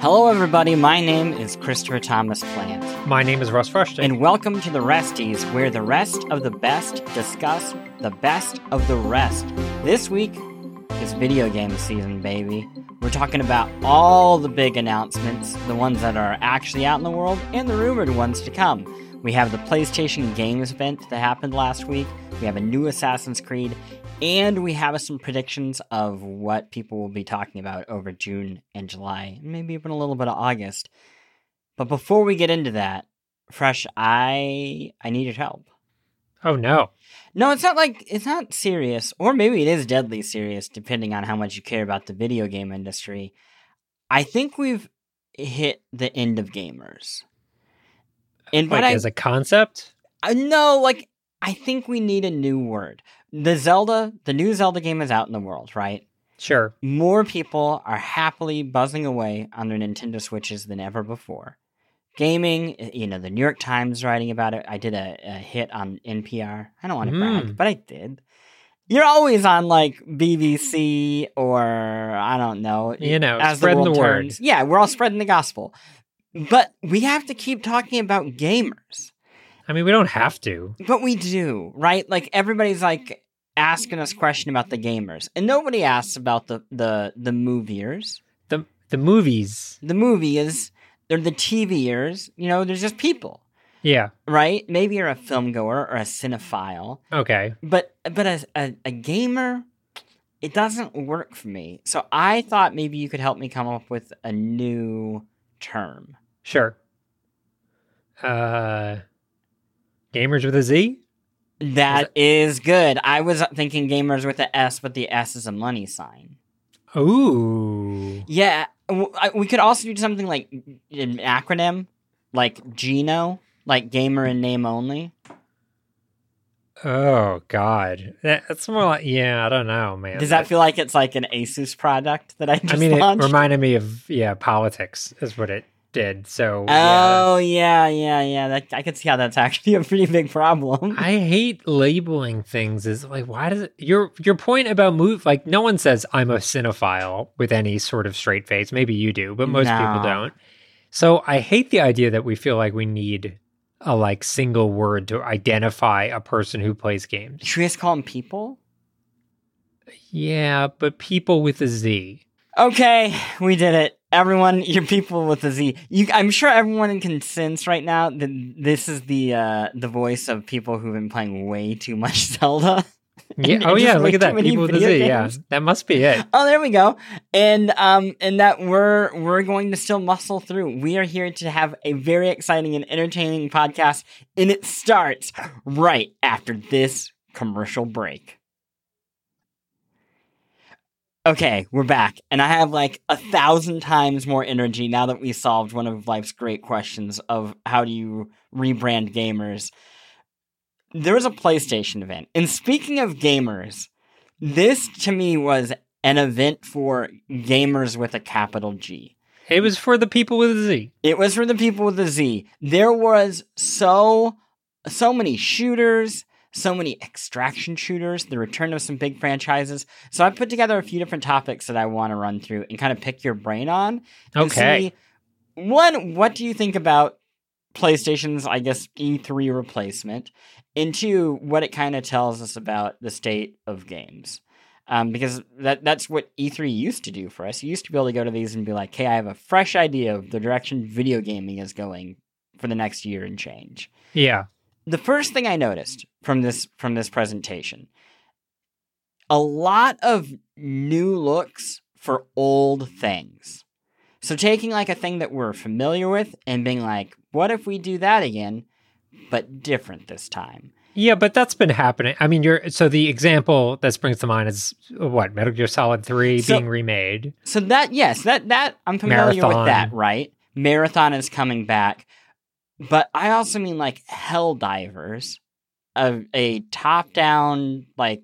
Hello, everybody. My name is Christopher Thomas Plant, My name is Russ Frushtick. and welcome to the Resties, where the rest of the best discuss the best of the rest. This week is video game season, baby. We're talking about all the big announcements, the ones that are actually out in the world, and the rumored ones to come. We have the PlayStation Games event that happened last week. We have a new Assassin's Creed, and we have some predictions of what people will be talking about over June and July, maybe even a little bit of August. But before we get into that, Fresh, I I needed help. oh no. No, it's not like it's not serious, or maybe it is deadly serious, depending on how much you care about the video game industry. I think we've hit the end of gamers. And Like as a concept? I no, like I think we need a new word. The Zelda, the new Zelda game is out in the world, right? Sure. More people are happily buzzing away on their Nintendo Switches than ever before. Gaming, eh, you know, the New York Times writing about it. I did a, a hit on NPR. I don't want to brag, Mm. but I did. You're always on like BBC or I don't know. You know, as spreading the, world word. turns. Yeah, we're all spreading the gospel. But we have to keep talking about gamers. I mean, we don't have to. But we do, right? Like everybody's like asking us question about the gamers, and nobody asks about the the the moviers. The the movies. The movie is they're the TVers. You know, there's just people, Yeah. right? Maybe you're a film goer or a cinephile, Okay. but but as a, a gamer, it doesn't work for me. So I thought maybe you could help me come up with a new term. Sure. Uh Gamers with a Z? That is good. I was thinking gamers with a S, but the S is a money sign. Ooh. Yeah, we could also do something like an acronym, like Gino, like gamer and name only. Oh God. That's more like yeah, I don't know, man. Does that feel like it's like an Asus product that I just I mean launched? it reminded me of yeah, politics is what it did. So oh yeah, yeah, yeah. That, I could see how that's actually a pretty big problem. I hate labeling things as like why does it your your point about move like no one says I'm a cinephile with any sort of straight face. Maybe you do, but most people don't. So I hate the idea that we feel like we need a like single word to identify a person who plays games. Should we just call them people? Yeah, but people with a Z. Okay, we did it. Everyone, you're people with a Z. You, I'm sure everyone can sense right now that this is the uh, the voice of people who've been playing way too much Zelda. Yeah. Oh yeah, look at that. People with a video Z. Yeah, that must be it. Oh, there we go. And um and that we're we're going to still muscle through. We are here to have a very exciting and entertaining podcast and it starts right after this commercial break. Okay, we're back. And I have like a thousand times more energy now that we solved one of life's great questions of how do you rebrand gamers. There was a PlayStation event. And speaking of gamers, this to me was an event for gamers with a capital G. It was for the people with a Z. It was for the people with the Z. There was so so many shooters, so many extraction shooters, the return of some big franchises. So I put together a few different topics that I want to run through and kind of pick your brain on. Okay. see, one, what do you think about PlayStation's, I guess, E3 replacement? And two, what it kind of tells us about the state of games. Um, because that that's what E3 used to do for us. You used to be able to go to these and be like, hey, I have a fresh idea of the direction video gaming is going for the next year and change Yeah. The first thing I noticed from this from this presentation, a lot of new looks for old things. So taking like a thing that we're familiar with and being like, what if we do that again, but different this time? Yeah, but that's been happening. I mean, you're so the example that springs to mind is what Metal Gear Solid Three So- being remade. So that yes, that that I'm familiar with that, right? Marathon is coming back. But I also mean like Helldivers, a a top down like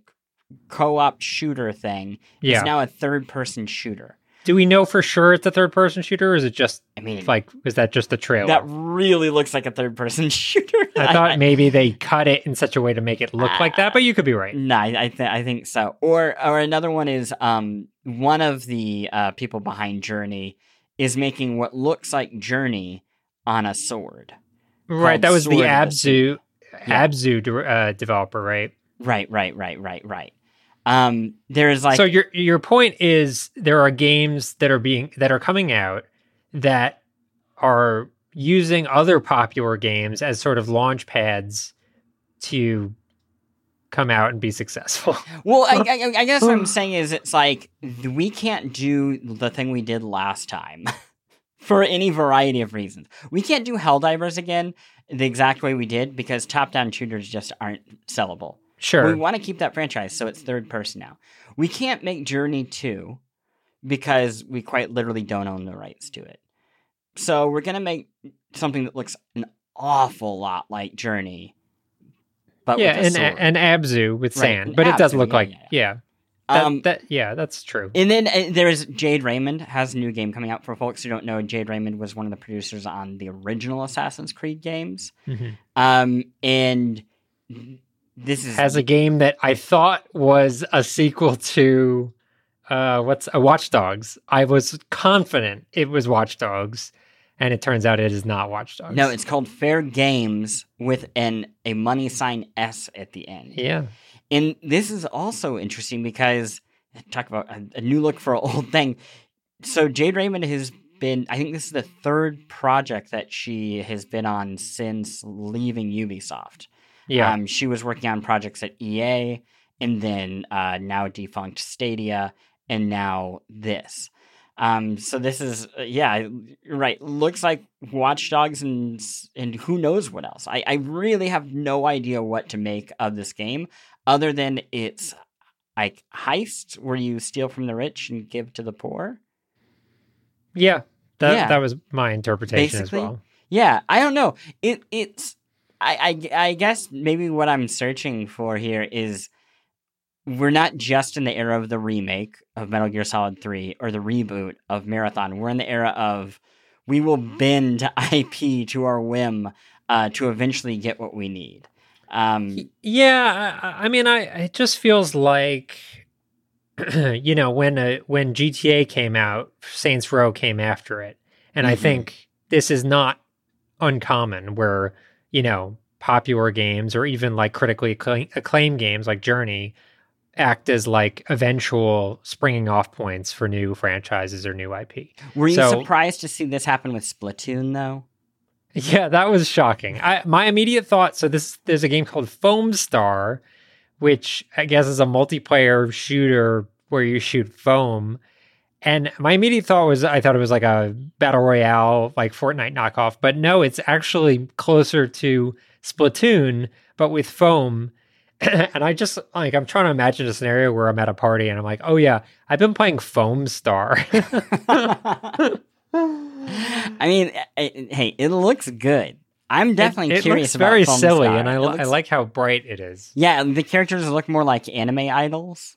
co op shooter thing Yeah. is now a third person shooter. Do we know for sure it's a third person shooter, or is it just I mean, like is that just a trailer? that really looks like a third person shooter. I thought maybe they cut it in such a way to make it look like that, but you could be right. No, I, I, th- I think so. Or or another one is um one of the uh, people behind Journey is making what looks like Journey on a sword. Right, that was the Sword the Abzu Yeah. Abzu de- uh, developer, right? Right, right, right, right, right. Um, there's like so your your point is there are games that are being that are coming out that are using other popular games as sort of launch pads to come out and be successful. Well, I, I, I guess what I'm saying is it's like we can't do the thing we did last time for any variety of reasons. We can't do Helldivers again the exact way we did because top-down shooters just aren't sellable. sure. We want to keep that franchise, so it's third person now. We can't make Journey 2 because we quite literally don't own the rights to it. So we're going to make something that looks an awful lot like Journey. But yeah, and and Abzu with Right, sand, an but it does Abzu, look yeah, like yeah, yeah. Um, that yeah, that's true. And then uh, there's Jade Raymond has a new game coming out. For folks who don't know, Jade Raymond was one of the producers on the original Assassin's Creed games. Mhm. Um, and this is Has a game that I thought was a sequel to uh what's a Watch Dogs. I was confident it was Watch Dogs, and it turns out it is not Watch Dogs. no, it's called Fair Games with an a money sign S at the end. yeah. And this is also interesting because talk about a, a new look for an old thing. So Jade Raymond has been I think this is the third project that she has been on since leaving Ubisoft. Yeah. Um, she was working on projects at EA and then uh, now defunct Stadia and now this. Um, so this is uh, yeah, right. Looks like Watch Dogs and and who knows what else. I, I really have no idea what to make of this game other than it's like heist where you steal from the rich and give to the poor. yeah. That yeah. that was my interpretation Basically, as well. Yeah, I don't know. It it's I, I I guess maybe what I'm searching for here is we're not just in the era of the remake of Metal Gear Solid 3 or the reboot of Marathon. We're in the era of we will bend IP to our whim uh, to eventually get what we need. Um, Yeah, I, I mean, I it just feels like, you know, when uh, when GTA came out, Saints Row came after it, and I Mhm. think this is not uncommon where you know popular games or even like critically acclaim- acclaimed games like Journey act as like eventual springing off points for new franchises or new IP. were you So- surprised to see this happen with Splatoon though? Yeah, that was shocking. I my immediate thought. So this there's a game called Foam Star, which I guess is a multiplayer shooter where you shoot foam. And my immediate thought was I thought it was like a battle royale, like Fortnite knockoff. But no, it's actually closer to Splatoon, but with foam. and I just like I'm trying to imagine a scenario where I'm at a party and I'm like, oh yeah, I've been playing Foam Star. I mean, eh, hey, it looks good. I'm definitely it, it curious looks very silly, Star. and I, It li- I like how bright it is. Yeah, the characters look more like anime idols.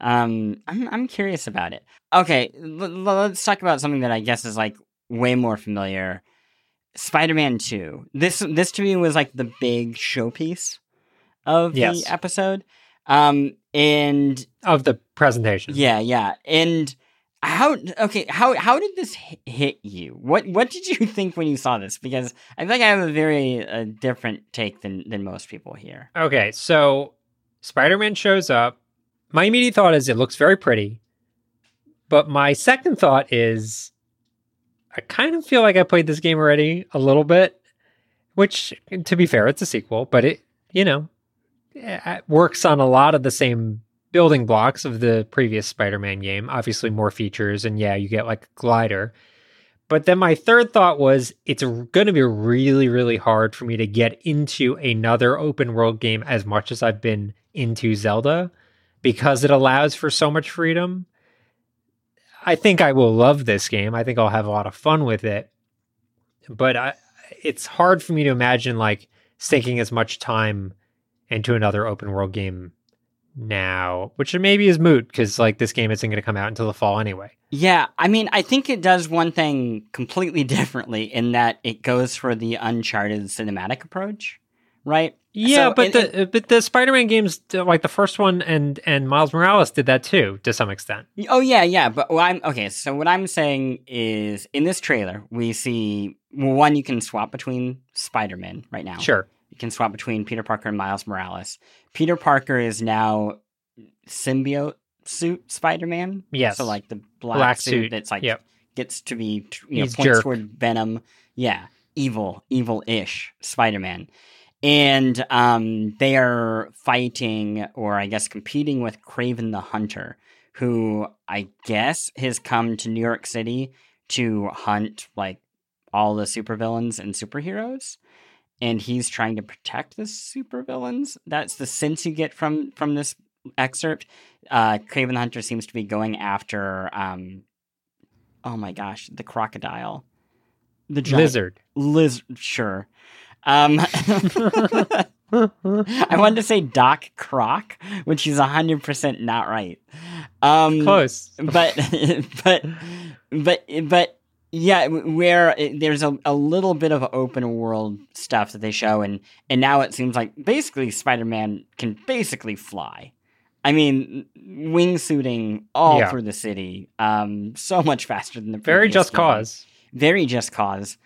Um, I'm I'm curious about it. Okay, l- l- let's talk about something that I guess is like way more familiar. Spider-Man Two. This this to me was like the big showpiece of Yes. the episode. Um, and of the presentation. yeah, yeah, and how okay how how did this hit you? What what did you think when you saw this? Because I think I have a very uh, different take than than most people here. Okay, so Spider Man shows up. My immediate thought is it looks very pretty. But my second thought is I kind of feel like I played this game already a little bit, which, to be fair, it's a sequel, but it, you know, it works on a lot of the same building blocks of the previous Spider Man game. Obviously, more features, and yeah, you get like a glider. But then my third thought was it's going to be really, really hard for me to get into another open world game as much as I've been into Zelda because it allows for so much freedom. I think I will love this game. I think I'll have a lot of fun with it. But I, it's hard for me to imagine like sinking as much time into another open world game now, which maybe is moot because like this game isn't going to come out until the fall anyway. Yeah, I mean, I think it does one thing completely differently in that it goes for the Uncharted cinematic approach, right? Yeah, So, but and- the uh, but the Spider-Man games, like the first one and and Miles Morales, did that too to some extent. Oh yeah, yeah. But what I'm okay. So what I'm saying is, in this trailer, we see well, one you can swap between Spider-Man right now. Sure. You can swap between Peter Parker and Miles Morales. Peter Parker is now symbiote suit Spider-Man. Yes. So like the black, Black suit, suit. that's like Yep. gets to be you know points jerk. toward Venom. Yeah, evil, evil-ish Spider-Man. And um, they are fighting, or I guess competing with Kraven the Hunter, who I guess has come to New York City to hunt like all the supervillains and superheroes. And he's trying to protect the supervillains. That's the sense you get from from this excerpt. Uh, Kraven the Hunter seems to be going after, um, oh my gosh, the crocodile, the giant Lizard. Liz, sure. Um, I wanted to say Doc Croc, which is hundred percent not right. Um, Close. but but but but yeah, where it, there's a, a little bit of open world stuff that they show, and and now it seems like basically Spider-Man can basically fly. I mean, wingsuiting all Yeah. through the city, um, so much faster than the Very just game cause. very Just Cause.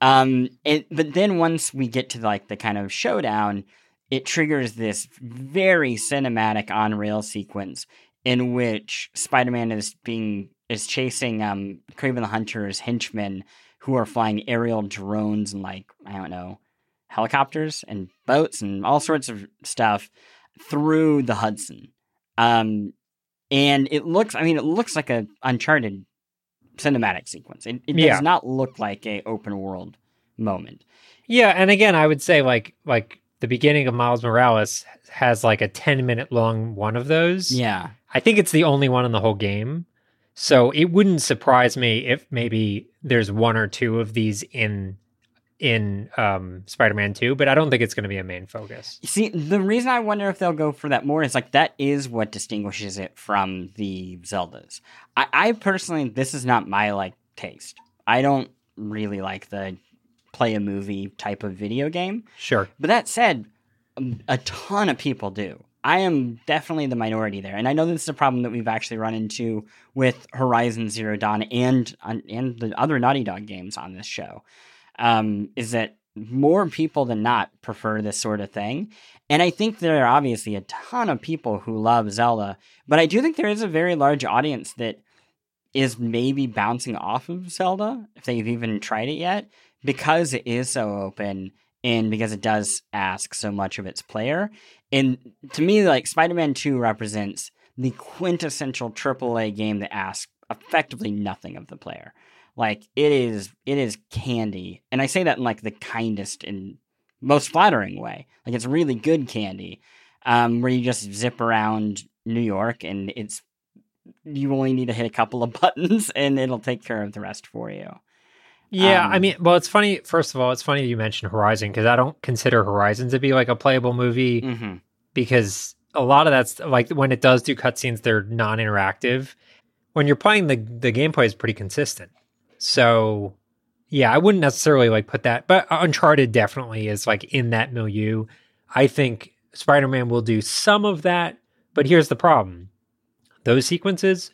Um, it, but then once we get to like the kind of showdown, it triggers this very cinematic on rail sequence in which Spider-Man is being is chasing um Kraven the Hunter's henchmen who are flying aerial drones and like I don't know helicopters and boats and all sorts of stuff through the Hudson. Um, and it looks I mean it looks like a Uncharted cinematic sequence. It, it does Yeah. not look like a open world moment. Yeah, and again, I would say like like the beginning of Miles Morales has like a 10 minute long one of those. Yeah. I think it's the only one in the whole game. So it wouldn't surprise me if maybe there's one or two of these in in um Spider-Man 2, but I don't think it's going to be a main focus. See, the reason I wonder if they'll go for that more is like that is what distinguishes it from the Zeldas. I, I personally, this is not my like taste. I don't really like the play a movie type of video game. Sure. But that said, a ton of people do. I am definitely the minority there, and I know this is a problem that we've actually run into with Horizon Zero Dawn and and the other Naughty Dog games on this show. Um, is that more people than not prefer this sort of thing, and I think there are obviously a ton of people who love Zelda, but I do think there is a very large audience that is maybe bouncing off of Zelda if they've even tried it yet because it is so open and because it does ask so much of its player. And to me, like Spider Man 2 represents the quintessential AAA game that asks effectively nothing of the player. Like it is, it is candy, and I say that in like the kindest and most flattering way. Like it's really good candy, um, where you just zip around New York, and it's you only need to hit a couple of buttons, and it'll take care of the rest for you. Yeah, I Um, mean, well, it's funny. First of all, it's funny you mentioned Horizon because I don't consider Horizon to be like a playable movie hmm because a lot of that's like when it does do cutscenes, they're non-interactive. When you're playing, the the gameplay is pretty consistent. So, yeah, I wouldn't necessarily like put that, but Uncharted definitely is like in that milieu. I think Spider-Man will do some of that, but here's the problem: those sequences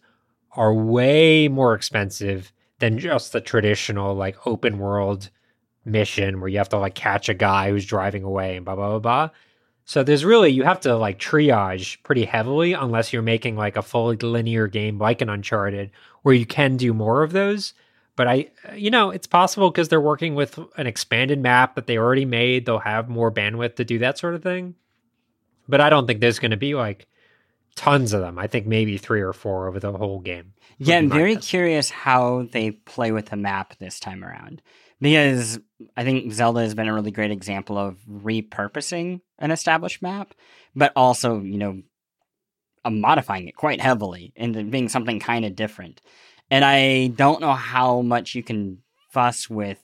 are way more expensive than just the traditional like open world mission where you have to like catch a guy who's driving away and blah blah blah blah. So there's really you have to like triage pretty heavily unless you're making like a fully linear game like an Uncharted where you can do more of those. But I you know, it's possible because they're working with an expanded map that they already made, they'll have more bandwidth to do that sort of thing. But I don't think there's going to be like tons of them. I think maybe 3 or 4 over the whole game. Yeah, I'm very guess. curious how they play with the map this time around because I think Zelda has been a really great example of repurposing an established map, but also, you know, modifying it quite heavily into being something kind of different. And I don't know how much you can fuss with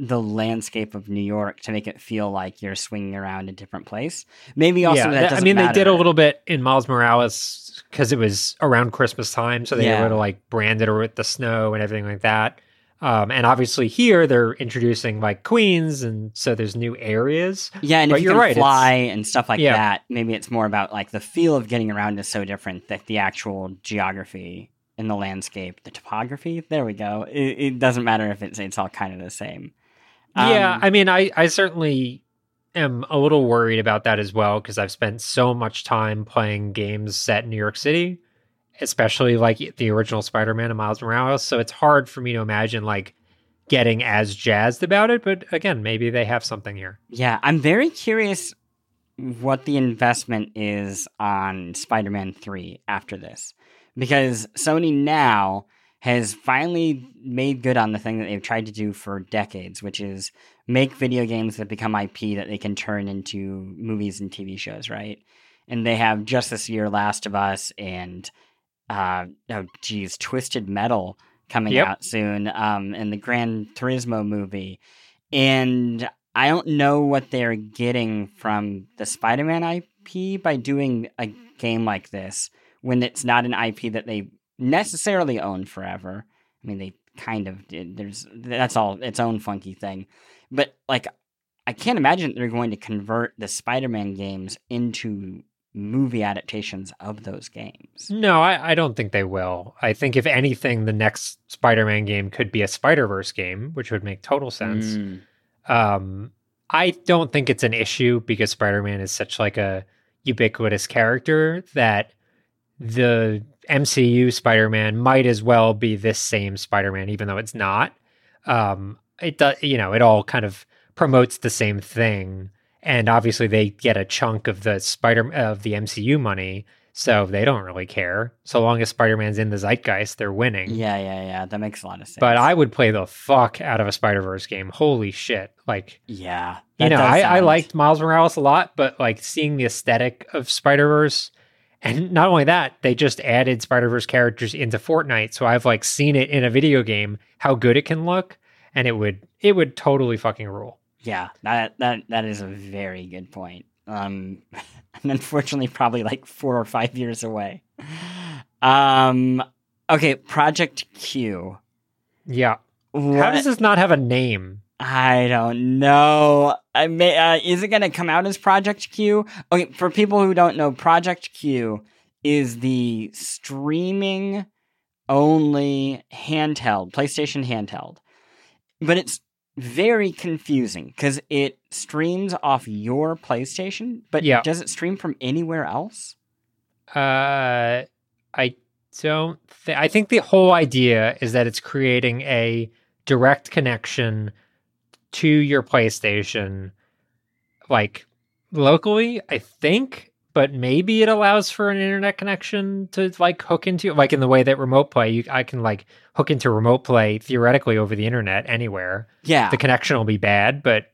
the landscape of New York to make it feel like you're swinging around a different place. Maybe also that that- doesn't I mean, they did a little bit in Miles Morales because it was around Christmas time, so they Yeah. were able to like brand it with the snow and everything like that. Um, and obviously here they're introducing like queens, and so there's new areas. Yeah, and But if you you're can right, fly and stuff like Yeah. that, maybe it's more about like the feel of getting around is so different that the actual geography in the landscape, the topography. There we go. It, it doesn't matter if it's it's all kind of the same. Yeah, Um, I mean, I I certainly am a little worried about that as well because I've spent so much time playing games set in New York City, especially like the original Spider-Man and Miles Morales. So it's hard for me to imagine like getting as jazzed about it. But again, maybe they have something here. Yeah, I'm very curious what the investment is on Spider Man 3 after this. Because Sony now has finally made good on the thing that they've tried to do for decades, which is make video games that become IP that they can turn into movies and TV shows, right? And they have just this year Last of Us and, uh, oh, geez, Twisted Metal coming Yep. out soon, um, and the Gran Turismo movie. And I don't know what they're getting from the Spider Man IP by doing a game like this when it's not an IP that they necessarily own forever. I mean, they kind of did. There's that's all its own funky thing, but like I can't imagine they're going to convert the Spider Man games into movie adaptations of those games. No, I, I don't think they will. I think if anything, the next Spider-Man game could be a Spider-Verse game, which would make total sense. Mm. Um, I don't think it's an issue because Spider-Man is such like a ubiquitous character that the MCU Spider-Man might as well be this same Spider-Man, even though it's not. Um, it does, you know, it all kind of promotes the same thing, and obviously they get a chunk of the Spider of the MCU money, so they don't really care. So long as Spider-Man's in the zeitgeist, they're winning. Yeah, yeah, yeah. That makes a lot of sense. But I would play the fuck out of a Spider Verse game. Holy shit! Like yeah, you know, I, I liked Miles Morales a lot, but like seeing the aesthetic of Spider Verse, and not only that, they just added Spider Verse characters into Fortnite, so I've like seen it in a video game how good it can look, and it would it would totally fucking rule. Yeah, that that that is a very good point. Um, and unfortunately, probably like four or five years away. Um, okay, Project Q. Yeah, how does this not have a name? I don't know. I may. Uh, is it going to come out as Project Q? Okay, for people who don't know, Project Q is the streaming only handheld PlayStation handheld, but it's very confusing because it streams off your PlayStation, but Yeah. does it stream from anywhere else? Uh, I don't. Th- I think the whole idea is that it's creating a direct connection to your PlayStation, like locally. I think, but maybe it allows for an internet connection to like hook into, like in the way that Remote Play. You, I can like hook into Remote Play theoretically over the internet anywhere Yeah, the connection will be bad but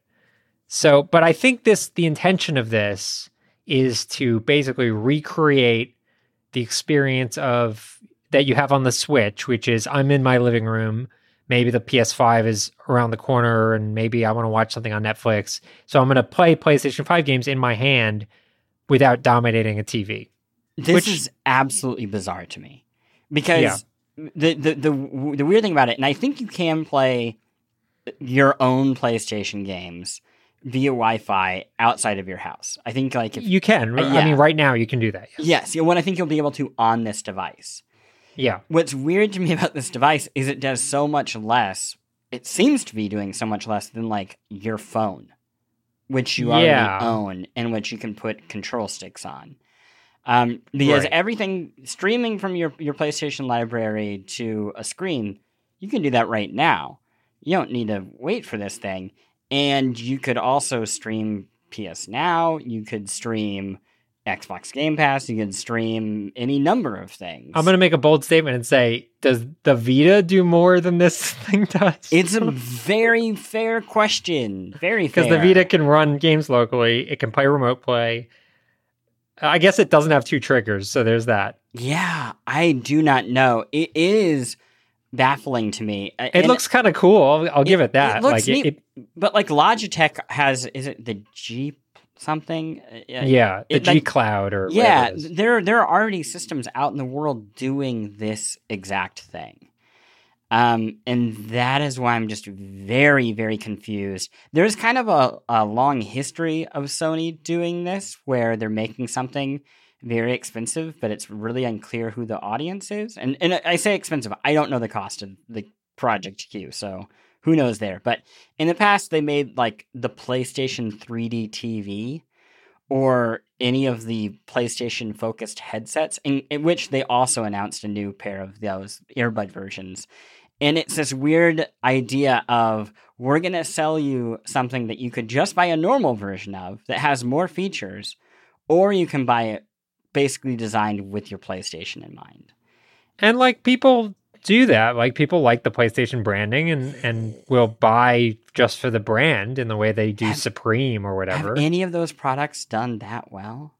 so but i think this the intention of this is to basically recreate the experience of that you have on the switch which is i'm in my living room maybe the ps5 is around the corner and maybe i want to watch something on netflix so i'm going to play playstation 5 games in my hand without dominating a tv This Which- is absolutely bizarre to me because Yeah. the, the the the weird thing about it, and I think you can play your own PlayStation games via Wi-Fi outside of your house. I think like if you can Uh, i mean right now you can do that yes. yes, what I think you'll be able to on this device. Yeah What's weird to me about this device is it does so much less. It seems to be doing so much less than like your phone, which you already own and which you can put control sticks on. Um, because Right. everything streaming from your your PlayStation library to a screen, you can do that right now. You don't need to wait for this thing, and you could also stream PS Now. You could stream Xbox Game Pass. You can stream any number of things. i'm going to make a bold statement and say does the vita do more than this thing does It's a very fair question. Very fair. because the Vita can run games locally. It can play remote play. I guess it doesn't have two triggers, so there's that. Yeah, I do not know. It is baffling to me. It and- looks kind of cool. I'll, I'll give It- it that. it looks like neat. it, but like Logitech has, is it the G something? Uh, yeah, the it, G like- Cloud or yeah. whatever it is. There, there are already systems out in the world doing this exact thing. Um, and that is why I'm just very, very confused. There's kind of a, a long history of Sony doing this where they're making something very expensive, but it's really unclear who the audience is. And and I say expensive, I don't know the cost of the Project Q, so who knows there. But in the past, they made like the PlayStation 3D TV or any of the PlayStation focused headsets, in, in which they also announced a new pair of those earbud versions. And it's this weird idea of we're going to sell you something that you could just buy a normal version of that has more features, or you can buy it basically designed with your PlayStation in mind. And like people do that. Like people like the PlayStation branding and and will buy just for the brand in the way they do Have- Supreme or whatever. Have any of those products done that well?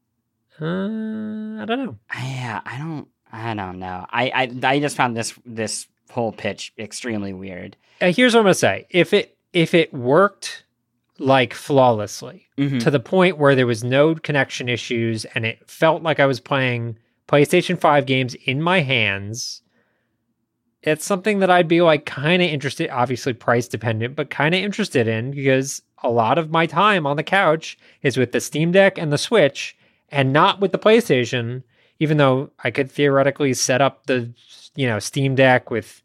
uh, I don't know. Yeah, I don't. I don't know. I, I I just found this this whole pitch extremely weird. Uh, here's what I'm gonna say. If it if it worked like flawlessly Mhm. to the point where there was no connection issues and it felt like I was playing PlayStation 5 games in my hands, it's something that I'd be like kind of interested, obviously price dependent, but kind of interested in because a lot of my time on the couch is with the Steam Deck and the Switch and not with the PlayStation, even though I could theoretically set up the, you know, Steam Deck with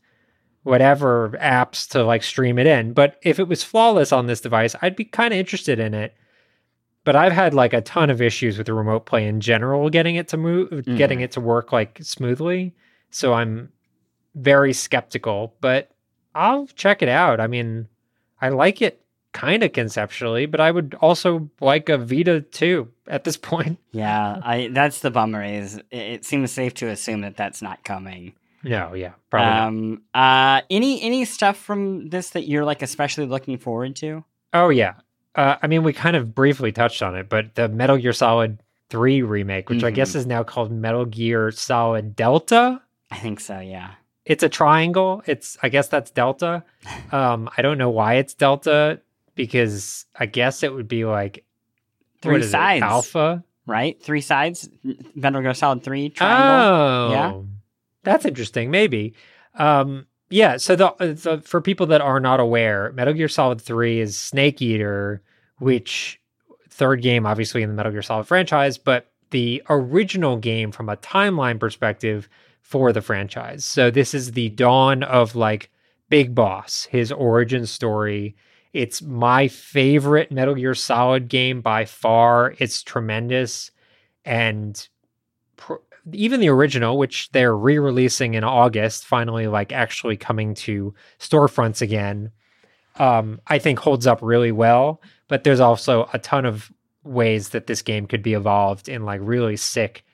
whatever apps to like stream it in. But if it was flawless on this device, I'd be kind of interested in it. But I've had like a ton of issues with the remote play in general, getting it to move, getting mm. it to work like smoothly. So I'm very skeptical, but I'll check it out. I mean, I like it kind of conceptually, but I would also like a Vita too at this point. Yeah, I that's the bummer. Is it, it seems safe to assume that that's not coming. No, yeah, probably. Um. Uh. Any any stuff from this that you're like especially looking forward to? Oh yeah. Uh, I mean, we kind of briefly touched on it, but the Metal Gear Solid 3 remake, which I guess is now called Metal Gear Solid Delta. I think so. Yeah. It's a triangle. It's I guess that's Delta. Um, I don't know why it's Delta because I guess it would be like Three is it, sides. Alpha. Right. Three sides. Metal Gear Solid Three triangle. Oh, Yeah. that's interesting. Maybe. Um, yeah. So the, the for people that are not aware, Metal Gear Solid Three is Snake Eater, which third game, obviously in the Metal Gear Solid franchise, but the original game from a timeline perspective for the franchise. So this is the dawn of like Big Boss, his origin story. It's my favorite Metal Gear Solid game by far. It's tremendous. And pr- even the original, which they're re-releasing in August, finally like actually coming to storefronts again, um, I think holds up really well. But there's also a ton of ways that this game could be evolved in like really sick,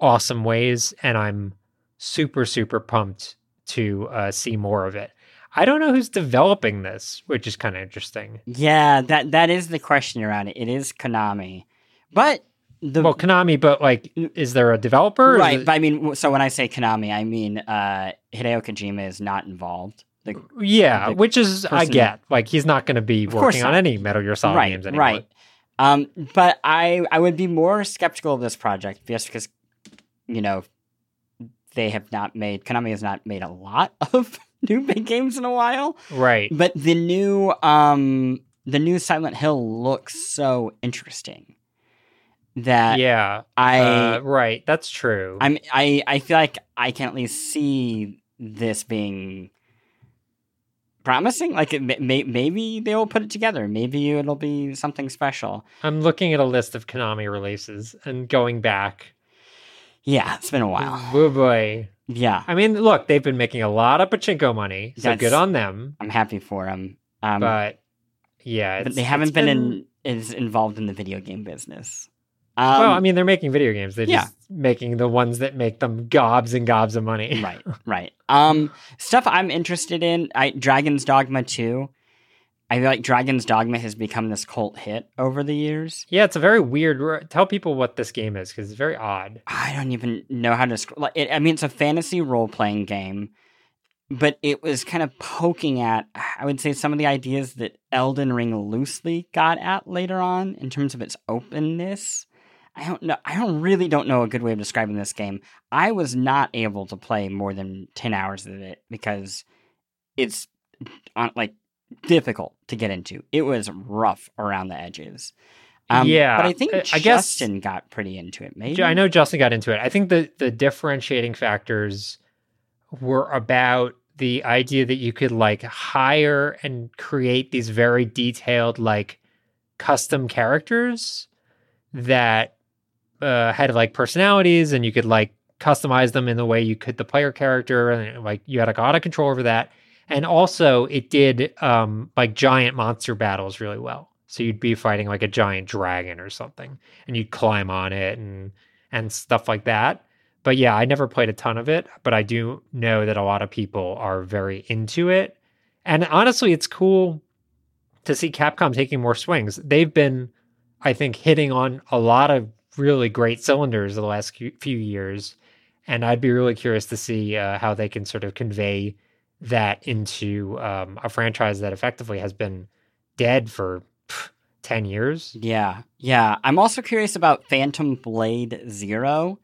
awesome ways, and I'm super super pumped to uh, see more of it. I don't know who's developing this, which is kind of interesting. Yeah. That that is the question around it. It is Konami, but the Well, Konami, but like, is there a developer? Right. it- But I mean, so when I say Konami, I mean uh, Hideo Kojima is not involved. The, Yeah, the which is I get. Like he's not going to be Of working on any Metal Gear Solid right, games anymore. right. Um, but I I would be more skeptical of this project just because you know they have not made Konami has not made a lot of new big games in a while. Right. But the new um the new Silent Hill looks so interesting that yeah. I uh, right. That's true. I'm I I feel like I can at least see this being promising. Like it, may, maybe they will put it together. Maybe it'll be something special. I'm looking at a list of Konami releases and going back. Yeah, it's been a while. Oh boy. Yeah, I mean, look, they've been making a lot of pachinko money, so That's- good on them. I'm happy for them. Um, but, but yeah, it's, they haven't it's been, in is involved in the video game business. Um, well, I mean, they're making video games. They're yeah. just making the ones that make them gobs and gobs of money. right, right. Um, stuff I'm interested in. I Dragon's Dogma 2. I feel like Dragon's Dogma has become this cult hit over the years. Yeah, it's a very weird. Tell people what this game is because it's very odd. I don't even know how to describe. Like, it, I mean, it's a fantasy role playing game, but it was kind of poking at, I would say, some of the ideas that Elden Ring loosely got at later on in terms of its openness. I don't know. I don't really don't know a good way of describing this game. I was not able to play more than ten hours of it because it's on like difficult to get into. It was rough around the edges. Um, Yeah, but I think I- I guess- Justin got pretty into it. Maybe I know Justin got into it. I think the the differentiating factors were about the idea that you could like hire and create these very detailed like custom characters that uh, had like personalities and you could like customize them in the way you could the player character and like you had like a lot of control over that and also it did um like giant monster battles really well. So you'd be fighting like a giant dragon or something and you'd climb on it and and stuff like that. But yeah i never played a ton of it but i do know that a lot of people are very into it. And honestly it's cool to see capcom taking more swings. They've been i think hitting on a lot of really great cylinders the last few years and i'd be really curious to see uh, how they can sort of convey that into um, a franchise that effectively has been dead for pff, 10 years Yeah, yeah. I'm also curious about Phantom Blade Zero,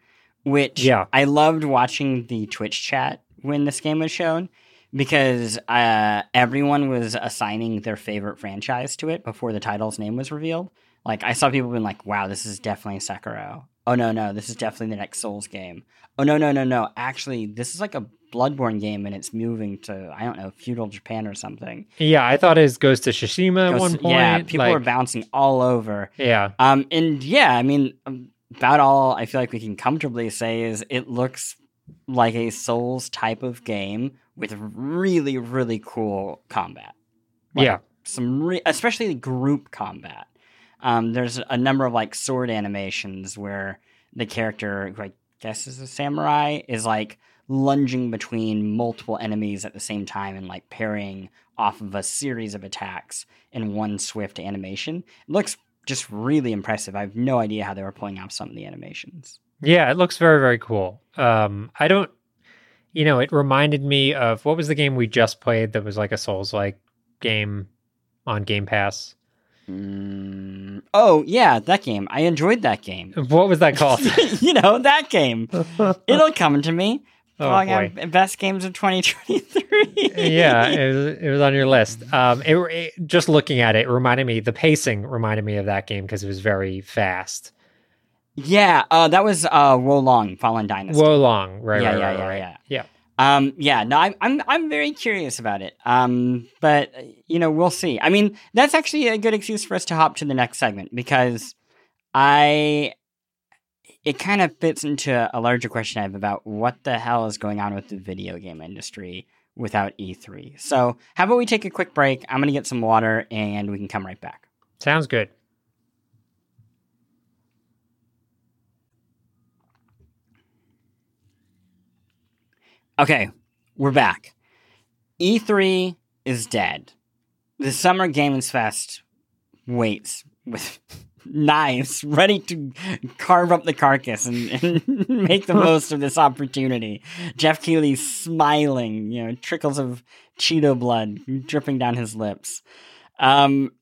which Yeah. I loved watching the Twitch chat when this game was shown because uh, everyone was assigning their favorite franchise to it before the title's name was revealed. Like I saw people being like, "Wow, this is definitely Sekiro." Oh no, no, this is definitely the next Souls game. Oh no, no, no, no. Actually, this is like a Bloodborne game, and it's moving to I don't know feudal Japan or something. Yeah, I thought it goes to Tsushima at one point. yeah, people like, are bouncing all over. Yeah, Um, and yeah, I mean, um, about all I feel like we can comfortably say is it looks like a Souls type of game with really, really cool combat. Like, yeah, some re- especially group combat. Um, there's a number of like sword animations where the character, I guess is a samurai, is like lunging between multiple enemies at the same time and like parrying off of a series of attacks in one swift animation. It looks just really impressive. I have no idea how they were pulling off some of the animations. yeah. It looks very, very cool. Um, I don't, you know, it reminded me of what was the game we just played that was like a Souls like game on Game Pass. Mm, oh yeah, that game. I enjoyed that game. What was that called? you know that game. It'll come to me. Oh, boy. best games of 2023. yeah, it was, it was on your list. Um, it, it- just looking at it, reminded me. The pacing reminded me of that game because it was very fast. yeah. Uh, that was uh, Wo Long Fallen Dynasty. Whoa, long, right? Yeah, right, yeah, right, yeah, right. yeah. yeah. Um, yeah. No, I'm, I'm, I'm very curious about it. Um, but uh, you know, we'll see. I mean, that's actually a good excuse for us to hop to the next segment because I, it kind of fits into a larger question I have about what the hell is going on with the video game industry without E3. So, how about we take a quick break? I'm gonna get some water and we can come right back. Sounds good. Okay, we're back. E3 is dead. The Summer Games Fest waits with knives ready to carve up the carcass and, and make the most of this opportunity. Geoff Keighley smiling, you know, trickles of Cheeto blood dripping down his lips. Um,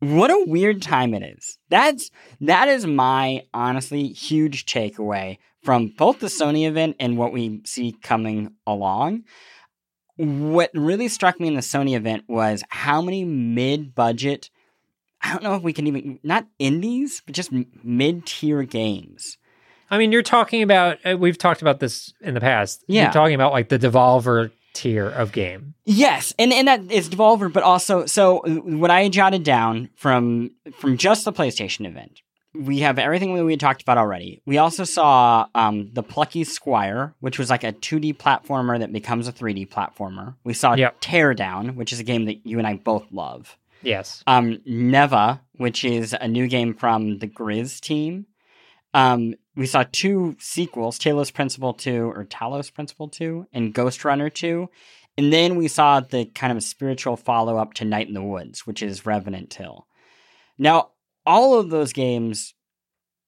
what a weird time it is. That's that is my honestly huge takeaway from both the Sony event and what we see coming along. What really struck me in the Sony event was how many mid-budget I don't know if we can even not indies, but just mid-tier games. I mean, you're talking about. Uh, we've talked about this in the past. Yeah. You're talking about like the Devolver tier of game. Yes, and and that is Devolver, but also so what I jotted down from from just the PlayStation event, we have everything that we talked about already. We also saw um, the Plucky Squire, which was like a 2D platformer that becomes a 3D platformer. We saw Yep. Teardown, which is a game that you and I both love. Yes. Um, Neva, which is a new game from the Gris team. Um, we saw two sequels, Talos Principle 2 or Talos Principle 2 and Ghostrunner 2. And then we saw the kind of spiritual follow up to Night in the Woods, which is Revenant Hill. Now, all of those games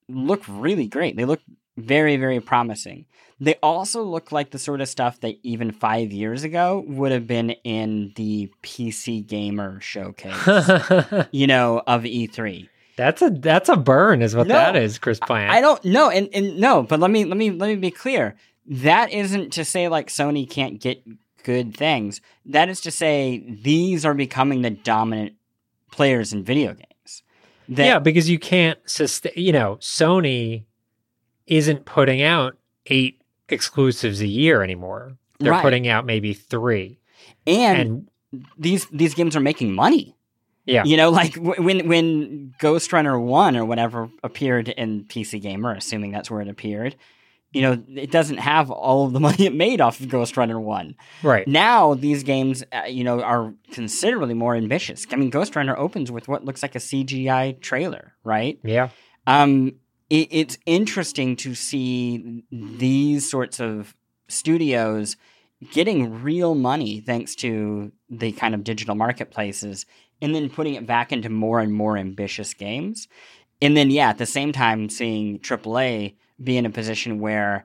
look really great. They look very, very promising. They also look like the sort of stuff that even five years ago would have been in the PC Gamer showcase, you know, of E3. that's a that's a burn, is what No, that is, Chris Plant. I don't know, and, and no, but let me let me let me be clear. That isn't to say like Sony can't get good things. That is to say, these are becoming the dominant players in video games. That, yeah, because you can't sustain. You know, Sony isn't putting out eight exclusives a year anymore. They're Right. putting out maybe three, and, and these these games are making money. yeah, You know, like when when Ghostrunner One or whatever appeared in PC Gamer, assuming that's where it appeared. You know, it doesn't have all of the money it made off of Ghostrunner One. right. Now these games, uh, you know, are considerably more ambitious. I mean, Ghostrunner opens with what looks like a CGI trailer, right? Yeah, Um, it, it's interesting to see these sorts of studios getting real money thanks to the kind of digital marketplaces and then putting it back into more and more ambitious games. And then, yeah, at the same time, seeing AAA be in a position where,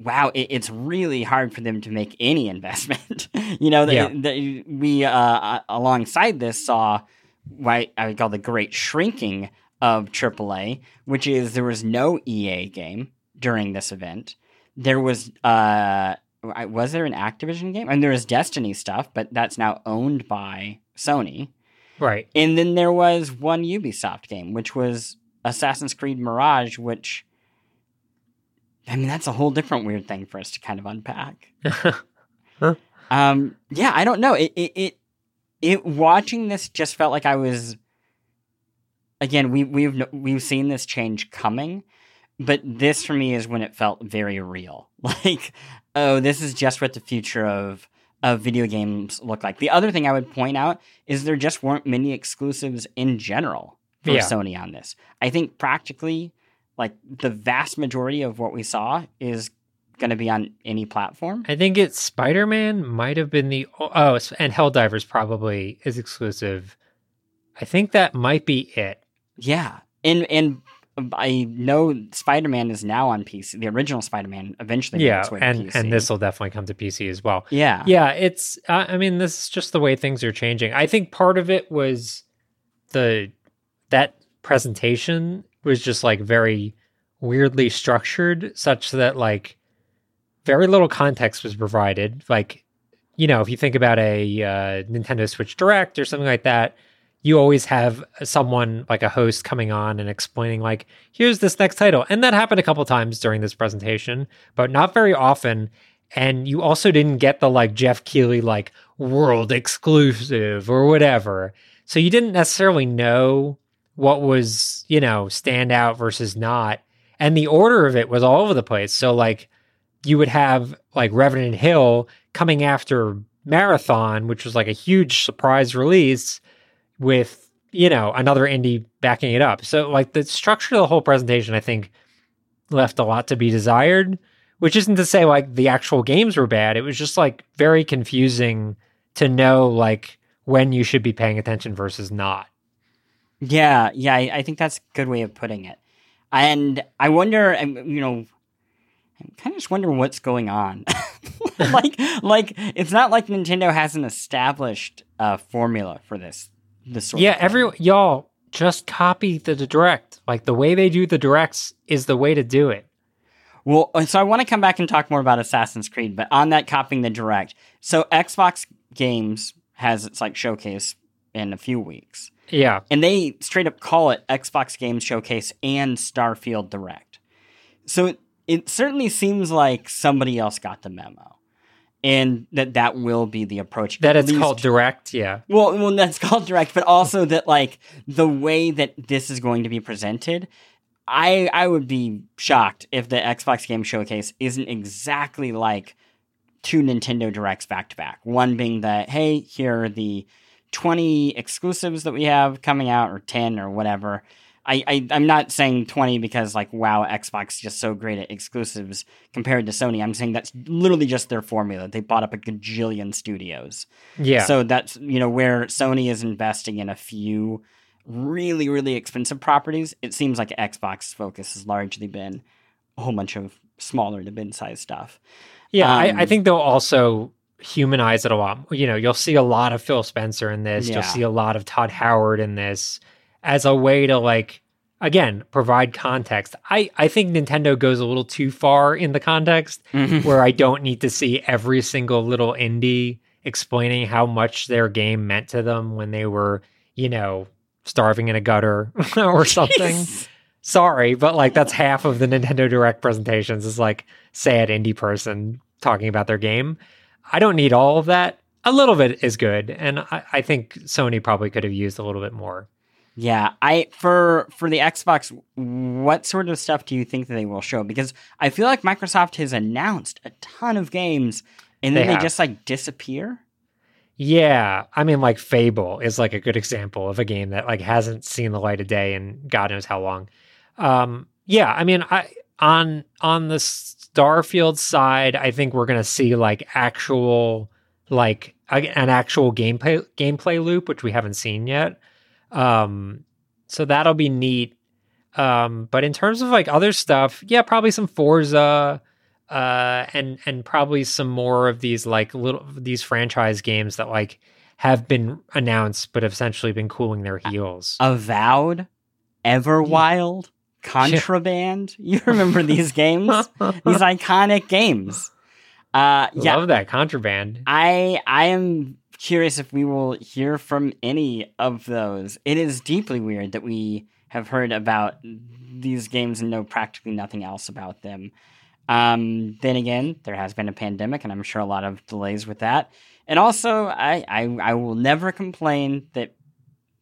wow, it, it's really hard for them to make any investment. you know, Yeah. the, we, uh, alongside this, saw what I would call the great shrinking of AAA, which is there was no EA game during this event. There was uh was there an Activision game? And there was Destiny stuff, but that's now owned by Sony. right. And then there was one Ubisoft game, which was Assassin's Creed Mirage, which I mean that's a whole different weird thing for us to kind of unpack. Um, yeah, I don't know. It, it, it, it, watching this just felt like I was, again, we, we've, we've seen this change coming, but this for me is when it felt very real. Like, oh, this is just what the future of, of video games look like. The other thing I would point out is there just weren't many exclusives in general for Yeah. Sony on this. I think practically, like, the vast majority of what we saw is going to be on any platform. I think it's Spider Man might have been the oh, and Helldivers probably is exclusive. I think that might be it. Yeah, and and I know Spider Man is now on PC. The original Spider Man eventually yeah, its way to and and this will definitely come to PC as well. yeah, Yeah, it's. I I mean, this is just the way things are changing. I think part of it was the that presentation was just like very weirdly structured, such that like very little context was provided. Like, you know, if you think about a uh, Nintendo Switch Direct or something like that, you always have someone like a host coming on and explaining like, here's this next title, and that happened a couple times during this presentation, but not very often and you also didn't get the like Geoff Keighley like world exclusive or whatever. So you didn't necessarily know what was, you know, stand out versus not. And the order of it was all over the place. So like you would have like Revenant Hill coming after Marathon, which was like a huge surprise release with, you know, another indie backing it up. So like the structure of the whole presentation I think left a lot to be desired which isn't to say like the actual games were bad. It was just like very confusing to know like when you should be paying attention versus not. Yeah, yeah. I, I think that's a good way of putting it. And I wonder, um, you know, I kind of just wonder what's going on. like, like it's not like Nintendo has an established uh, formula for this. This sort yeah, every y'all just copy the direct. Like the way they do the directs is the way to do it. Well, uh, so I want to come back and talk more about Assassin's Creed, but on that copying the direct. So Xbox Games has its like showcase in a few weeks. Yeah. And they straight up call it Xbox Games Showcase and Starfield Direct. So it, it certainly seems like somebody else got the memo. And that that will be the approach. That at it's called direct, yeah. well, well, that's called direct, but also that like the way that this is going to be presented, I I would be shocked if the Xbox Game Showcase isn't exactly like two Nintendo Directs back to back. One being that hey, here are the twenty exclusives that we have coming out, or ten, or whatever. I, I I'm not saying twenty because like wow, Xbox is just so great at exclusives compared to Sony. I'm saying that's literally just their formula. They bought up a gajillion studios. Yeah. So that's you know where Sony is investing in a few really really expensive properties. It seems like Xbox's focus has largely been a whole bunch of smaller to mid-sized stuff. Yeah, I, I Um, think they'll also humanize it a lot. You know, you'll see a lot of Phil Spencer in this. Yeah. You'll see a lot of Todd Howard in this as a way to like, again provide context. I I think Nintendo goes a little too far in the context Mhm. where I don't need to see every single little indie explaining how much their game meant to them when they were, you know, starving in a gutter or something. Jeez. Sorry, but like that's half of the Nintendo Direct presentations is like sad indie person talking about their game. I don't need all of that. A little bit is good, and I, I think Sony probably could have used a little bit more. Yeah, I for for the Xbox, what sort of stuff do you think that they will show? Because I feel like Microsoft has announced a ton of games and then They they, just like disappear. Yeah, I mean, like Fable is like a good example of a game that like hasn't seen the light of day in God knows how long. Um, yeah, I mean, I on on the Starfield side, I think we're gonna see like actual like an actual gameplay gameplay loop, which we haven't seen yet. Um, so that'll be neat. Um, but in terms of like other stuff, yeah, probably some Forza, uh, and and probably some more of these like little these franchise games that like have been announced but have essentially been cooling their heels. Avowed, Everwild, Contraband. You remember these games? these iconic games. Uh, yeah, Love that contraband. I I am curious if we will hear from any of those. It is deeply weird that we have heard about these games and know practically nothing else about them. Um, then again, there has been a pandemic, and I'm sure a lot of delays with that. And also, I I, I will never complain that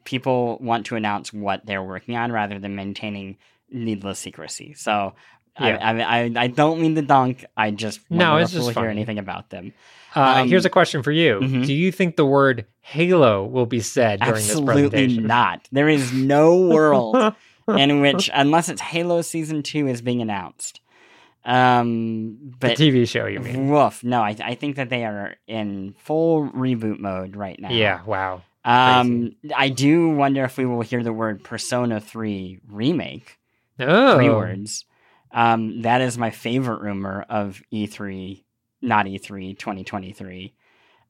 people want to announce what they're working on rather than maintaining needless secrecy. So. Yeah. I, I, I I don't mean to dunk. I just No, wonder it's if we'll just hear anything about them. Uh, Um, here's a question for you: mhm. Do you think the word Halo will be said during this Absolutely presentation? not. There is no world in which, unless it's Halo Season 2 is being announced. Um, the TV show, you mean? woof. No, I, I think that they are in full reboot mode right now. Yeah. Wow. Um, I do wonder if we will hear the word Persona 3 remake. Oh, Three words. Um, that is my favorite rumor of E3, not E E3 2023.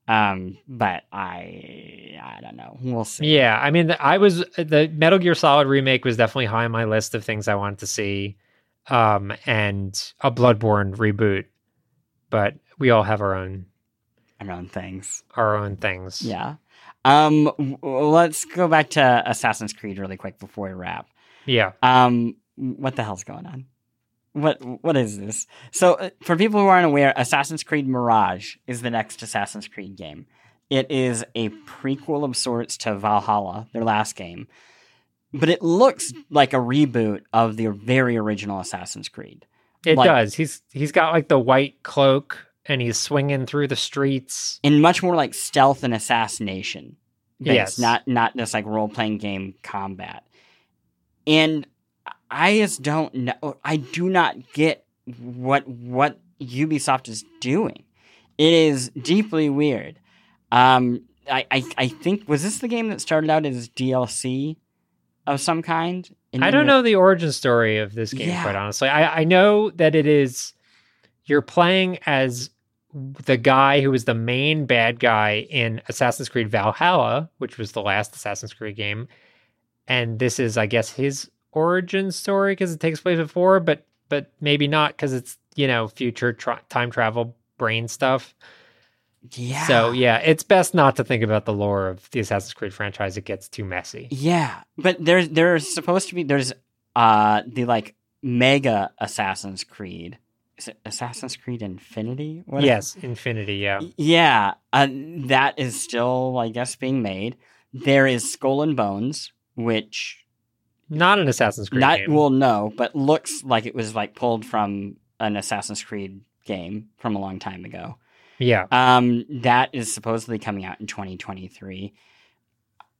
Um, but I, I don't know. We'll see. Yeah, I mean, I was the Metal Gear Solid remake was definitely high on my list of things I wanted to see, um, and a Bloodborne reboot. But we all have our own Around things. our own things. Yeah. Um, let's go back to Assassin's Creed really quick before we wrap. yeah. Um, what the hell's going on? What what is this? So, uh, for people who aren't aware, Assassin's Creed Mirage is the next Assassin's Creed game. It is a prequel of sorts to Valhalla, their last game, but it looks like a reboot of the very original Assassin's Creed. It Like- does. He's he's got like the white cloak and he's swinging through the streets. and much more like stealth and assassination based, Yes. not not just like role playing game combat. And I just don't know. I do not get what what Ubisoft is doing. It is deeply weird. Um, I, I I think was this the game that started out as DLC of some kind? And I don't know the origin story of this game, Yeah. quite honestly. I, I know that it is you're playing as the guy who was the main bad guy in Assassin's Creed Valhalla, which was the last Assassin's Creed game. And this is, I guess, his origin story because it takes place before, but but maybe not because it's you know future tra- time travel brain stuff. Yeah. So yeah, it's best not to think about the lore of the Assassin's Creed franchise. It gets too messy. Yeah, but there's there's supposed to be there's uh the like mega Assassin's Creed. Is it Assassin's Creed Infinity? What yes, Infinity. Yeah. Yeah, uh, that is still I guess being made. There is Skull and Bones, which Not an Assassin's Creed not game. well no, but looks like it was like pulled from an Assassin's Creed game from a long time ago. yeah. Um, that is supposedly coming out in 2023.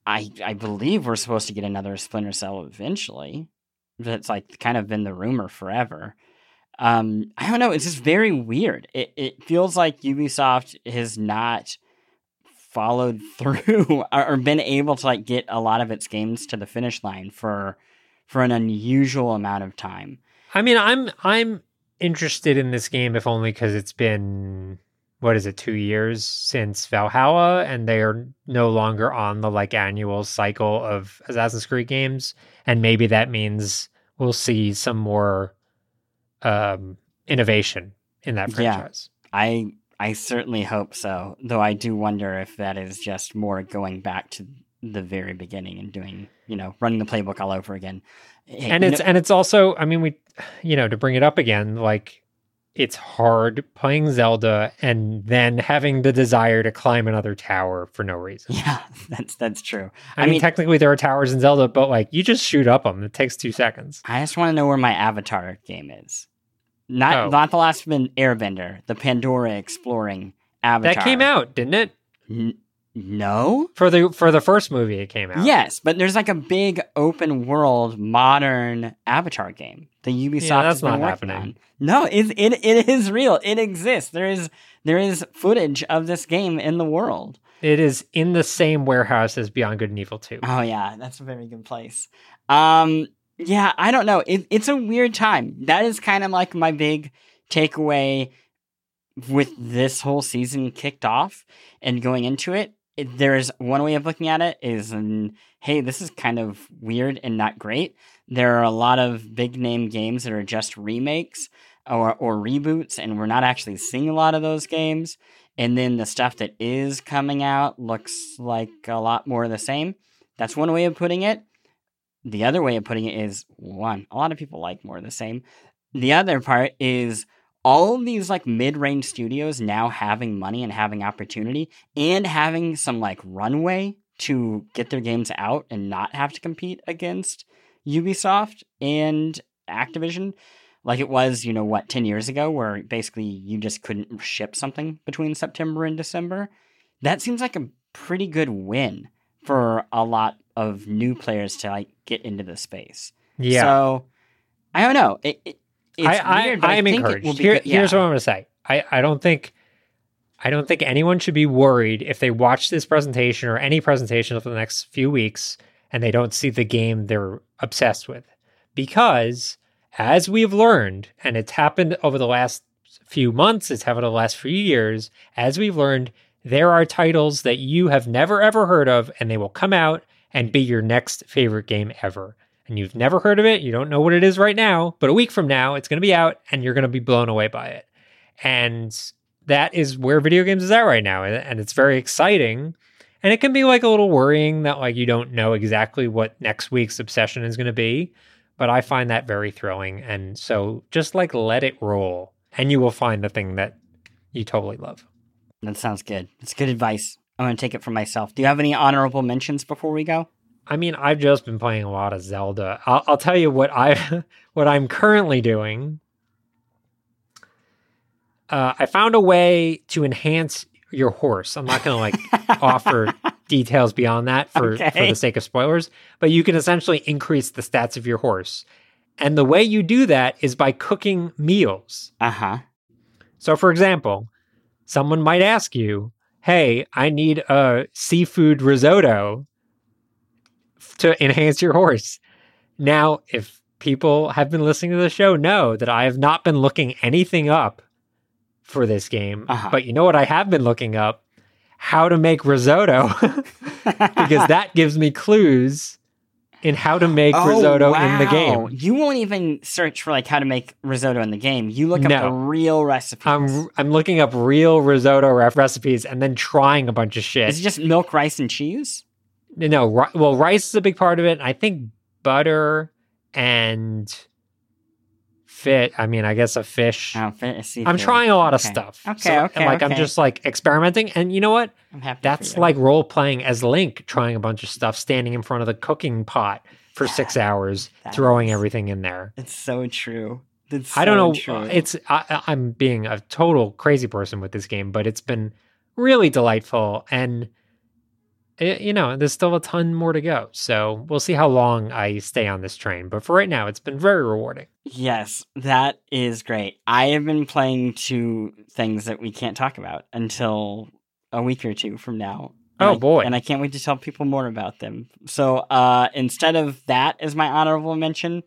I I believe we're supposed to get another Splinter Cell eventually. That's like kind of been the rumor forever. Um, I don't know. It's just very weird. It it feels like Ubisoft has not followed through or, been able to like get a lot of its games to the finish line for for an unusual amount of time. I mean, I'm I'm interested in this game if only because it's been what is it, two years since Valhalla, and they are no longer on the like annual cycle of Assassin's Creed games. And maybe that means we'll see some more um, innovation in that Yeah. franchise. I I certainly hope so. Though I do wonder if that is just more going back to the very beginning and doing, you know, running the playbook all over again. Hey, and it's and it's also i mean we you know to bring it up again like it's hard playing zelda and then having the desire to climb another tower for no reason yeah, that's that's true. i, I mean, mean- technically there are towers in zelda but like you just shoot up them it takes two seconds I just want to know where my Avatar game is. Not Oh. not the last Airbender, the Pandora exploring Avatar. that came out didn't it N- no. for the for the first movie it came out Yes, but there's like a big open world modern Avatar game. The Ubisoft Yeah, that's not working happening. on. No, it, it it is real. It exists. There is there is footage of this game in the world. it is in the same warehouse as beyond good and evil 2 Oh yeah, that's a very good place. Um, yeah, I don't know. It, it's a weird time. That is kind of like my big takeaway with this whole season kicked off and going into it. it there's one way of looking at it is, um, hey, this is kind of weird and not great. There are a lot of big name games that are just remakes or or reboots, and we're not actually seeing a lot of those games. And then the stuff that is coming out looks like a lot more of the same. That's one way of putting it. The other way of putting it is one, a lot of people like more of the same. The other part is all of these like mid-range studios now having money and having opportunity and having some like runway to get their games out and not have to compete against Ubisoft and Activision like it was, you know, what, 10 years ago where basically you just couldn't ship something between September and December. That seems like a pretty good win for a lot of new players to like get into the space. yeah So I don't know. It, it, it's I, I, weird, I, I'm think encouraged. be Here, good. Here's what I'm going to say. I, I don't think I don't think anyone should be worried if they watch this presentation or any presentation over the next few weeks and they don't see the game they're obsessed with. Because as we've learned, and it's happened over the last few months, it's happened over the last few years, as we've learned, there are titles that you have never ever heard of, and they will come out and be your next favorite game ever and you've never heard of it, you don't know what it is right now, but a week from now, it's going to be out and you're going to be blown away by it. And that is where video games is at right now. And, it's very exciting. And it can be like a little worrying that like you don't know exactly what next week's obsession is going to be. But I find that very thrilling. And so just like let it roll and you will find the thing that you totally love. That sounds good. It's good advice. I'm going to take it for myself. Do you have any honorable mentions before we go? I mean, I've just been playing a lot of Zelda. I'll, I'll tell you what I what I'm currently doing. Uh, I found a way to enhance your horse. I'm not going to like offer details beyond that for, for the sake of spoilers, but you can essentially increase the stats of your horse. And the way you do that is by cooking meals. Uh huh. So, for example, someone might ask you, Hey, I need a seafood risotto to enhance your horse. Now, if people have been listening to the show, know that I have not been looking anything up for this game. Uh-huh. But you know what I have been looking up? How to make risotto, because that gives me clues in how to make oh, risotto in the Oh, game. You won't even search for like how to make risotto in the game. You look up No. the real recipes. I'm I'm looking up real risotto ref- recipes and then trying a bunch of shit. Is it just milk, rice, and cheese? No, ri- well, rice is a big part of it. and I think butter and fit. I mean, I guess a fish. Oh, I'm trying a lot of Okay. stuff. Okay, So, okay, Like I'm just like experimenting, and you know what? I'm happy. That's like role playing as Link, trying a bunch of stuff, standing in front of the cooking pot for six hours, throwing is- everything in there. It's so true. It's I don't know. True. Uh, it's I, I- I'm being a total crazy person with this game, but it's been really delightful, and it, you know, there's still a ton more to go. So we'll see how long I stay on this train. But for right now, it's been very rewarding. Yes, that is great. I have been playing two things that we can't talk about until a week or two from now. Oh, I- boy. And I can't wait to tell people more about them. So uh, instead of that as my honorable mention,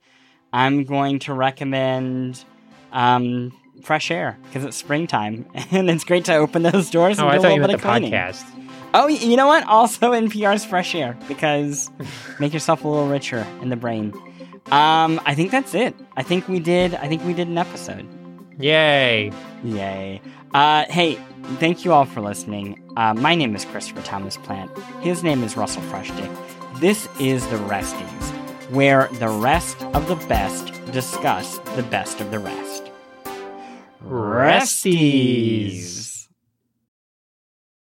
I'm going to recommend um, fresh air because it's springtime and it's great to open those doors Oh, and I do a thought you little meant bit the of cleaning. podcast. Oh, you know what? Also, NPR's fresh air because make yourself a little richer in the brain. Um, I think that's it. I think we did. I think we did an episode. Yay. Yay! Uh, hey, thank you all for listening. Uh, my name is Christopher Thomas Plante. His name is Russell Frushtick. This is the Resties, where the rest of the best discuss the best of the rest. Resties.